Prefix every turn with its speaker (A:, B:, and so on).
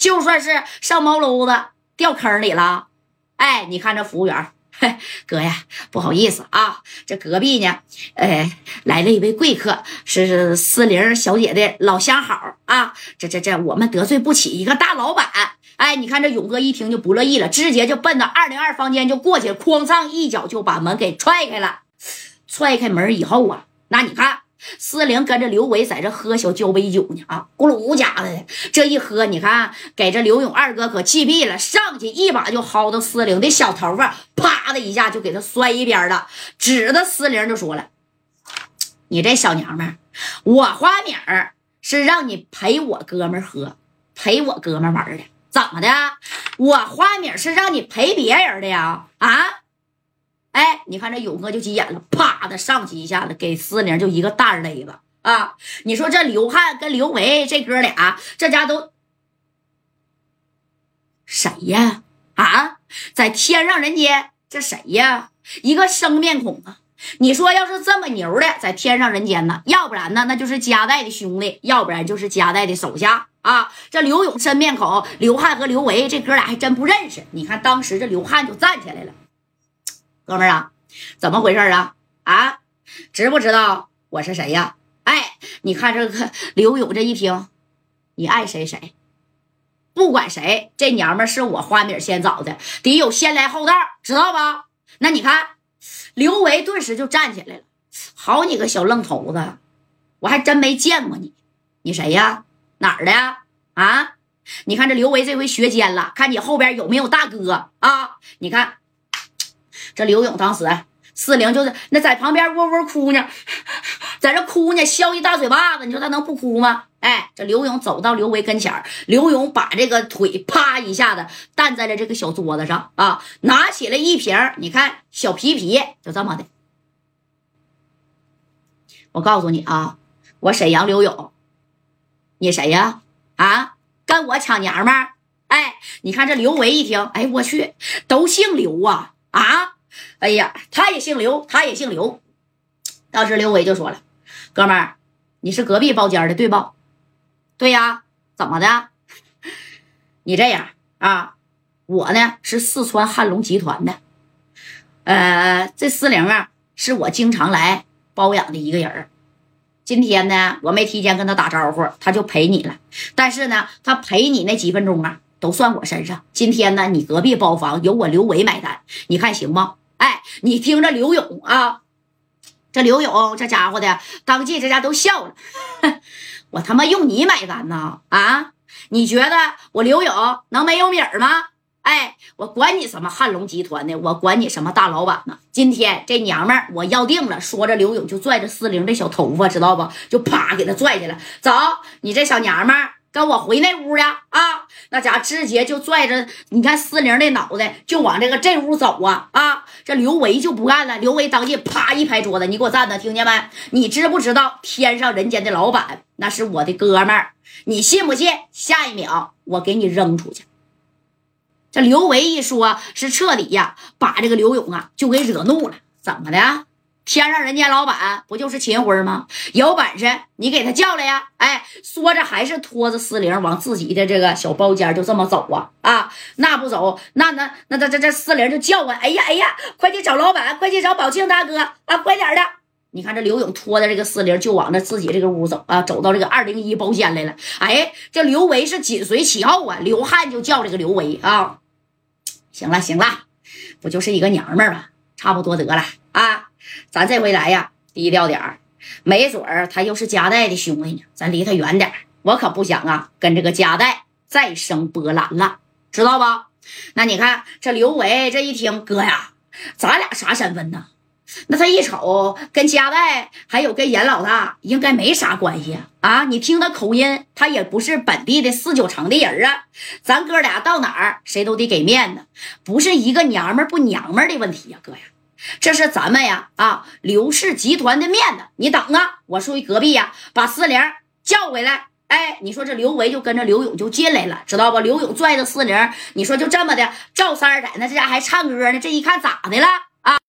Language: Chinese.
A: 就算是上茅楼子掉坑里了，哎，你看这服务员，嘿，哥呀，不好意思啊，这隔壁呢，哎，来了一位贵客，是思玲小姐的老相好啊，这这这，我们得罪不起一个大老板。哎，你看这勇哥一听就不乐意了，直接就奔到二零二房间就过去，哐上一脚就把门给踹开了。踹开门以后啊，那你看。思玲跟着刘维在这喝小交杯酒呢啊，咕噜家的这一喝，你看给这刘勇二哥可气毙了，上去一把就薅到思玲的小头发，啪的一下就给他摔一边了，指着思玲就说了：“你这小娘们，我花名儿是让你陪我哥们喝，陪我哥们玩的，怎么的？我花名是让你陪别人的呀？啊？”哎，你看这勇哥就急眼了，啪的上去一下子，给思宁就一个大勒子啊！你说这刘汉跟刘维这哥俩，这家都谁呀？啊，在天上人间这谁呀？一个生面孔啊！你说要是这么牛的，在天上人间呢？要不然呢，那就是夹带的兄弟，要不然就是夹带的手下啊！这刘勇生面孔，刘汉和刘维这哥俩还真不认识。你看当时这刘汉就站起来了。哥们儿啊，怎么回事啊？啊，知不知道我是谁呀？哎，你看这个刘勇这一听，你爱谁谁，不管谁，这娘们是我花米先找的，得有先来后到，知道吧？那你看，刘维顿时就站起来了。好你个小愣头子，我还真没见过你，你谁呀？哪儿的呀？啊？你看这刘维这回学奸了，看你后边有没有大哥啊？你看。这刘勇当时，四零就是那在旁边呜呜哭呢，在这哭呢，削一大嘴巴子，你说他能不哭吗？哎，这刘勇走到刘维跟前刘勇把这个腿啪一下子担在了这个小桌子上啊，拿起了一瓶你看小皮皮，就这么的。我告诉你啊，我沈阳刘勇，你谁呀？啊，跟我抢娘们儿？哎，你看这刘维一听，哎，我去，都姓刘啊啊！哎呀，他也姓刘，他也姓刘。当时刘伟就说了：“哥们儿，你是隔壁包间的对不？对呀，怎么的？你这样啊，我呢是四川汉龙集团的，呃，这思玲啊是我经常来包养的一个人今天呢，我没提前跟他打招呼，他就陪你了。但是呢，他陪你那几分钟啊，都算我身上。今天呢，你隔壁包房由我刘伟买单，你看行吗？”哎，你听着刘勇啊，这刘勇这家伙的，当即这家都笑了。我他妈用你买单呢？啊，你觉得我刘勇能没有米儿吗？哎，我管你什么汉龙集团的，我管你什么大老板呢？今天这娘们儿我要定了。说着，刘勇就拽着思玲的小头发，知道不？就啪给他拽去了。走，你这小娘们儿。跟我回那屋去！啊，那家直接就拽着你看思玲的脑袋就往这个这屋走啊！啊，这刘维就不干了，刘维当即啪一拍桌子：“你给我站着，听见没？你知不知道天上人间的老板那是我的哥们儿？你信不信？下一秒我给你扔出去！”这刘维一说，是彻底呀，把这个刘勇啊就给惹怒了。怎么的？天上人间老板不就是秦辉吗？有本事你给他叫来呀！哎，说着还是拖着思玲往自己的这个小包间就这么走啊啊！那不走，那那那这这这思玲就叫唤：“哎呀哎呀，快去找老板，快去找宝庆大哥啊，快点的！”你看这刘勇拖着这个思玲就往那自己这个屋走啊，走到这个二零一包间来了。哎，这刘维是紧随其后啊，刘汉就叫这个刘维啊。行了行了，不就是一个娘们儿吗？差不多得了啊。咱这回来呀，低调点儿，没准儿他又是夹带的兄弟呢，咱离他远点儿。我可不想啊，跟这个夹带再生波澜了，知道吧？那你看这刘维这一听，哥呀，咱俩啥身份呢？那他一瞅，跟夹带还有跟严老大应该没啥关系啊！啊，你听他口音，他也不是本地的四九城的人啊。咱哥俩到哪儿，谁都得给面子，不是一个娘们不娘们的问题呀，哥呀。这是咱们呀啊刘氏集团的面子，你等啊！我出去隔壁呀，把四玲叫回来。哎，你说这刘维就跟着刘勇就进来了，知道不？刘勇拽着四玲，你说就这么的，赵三在那这家还唱歌呢。这一看咋的了啊？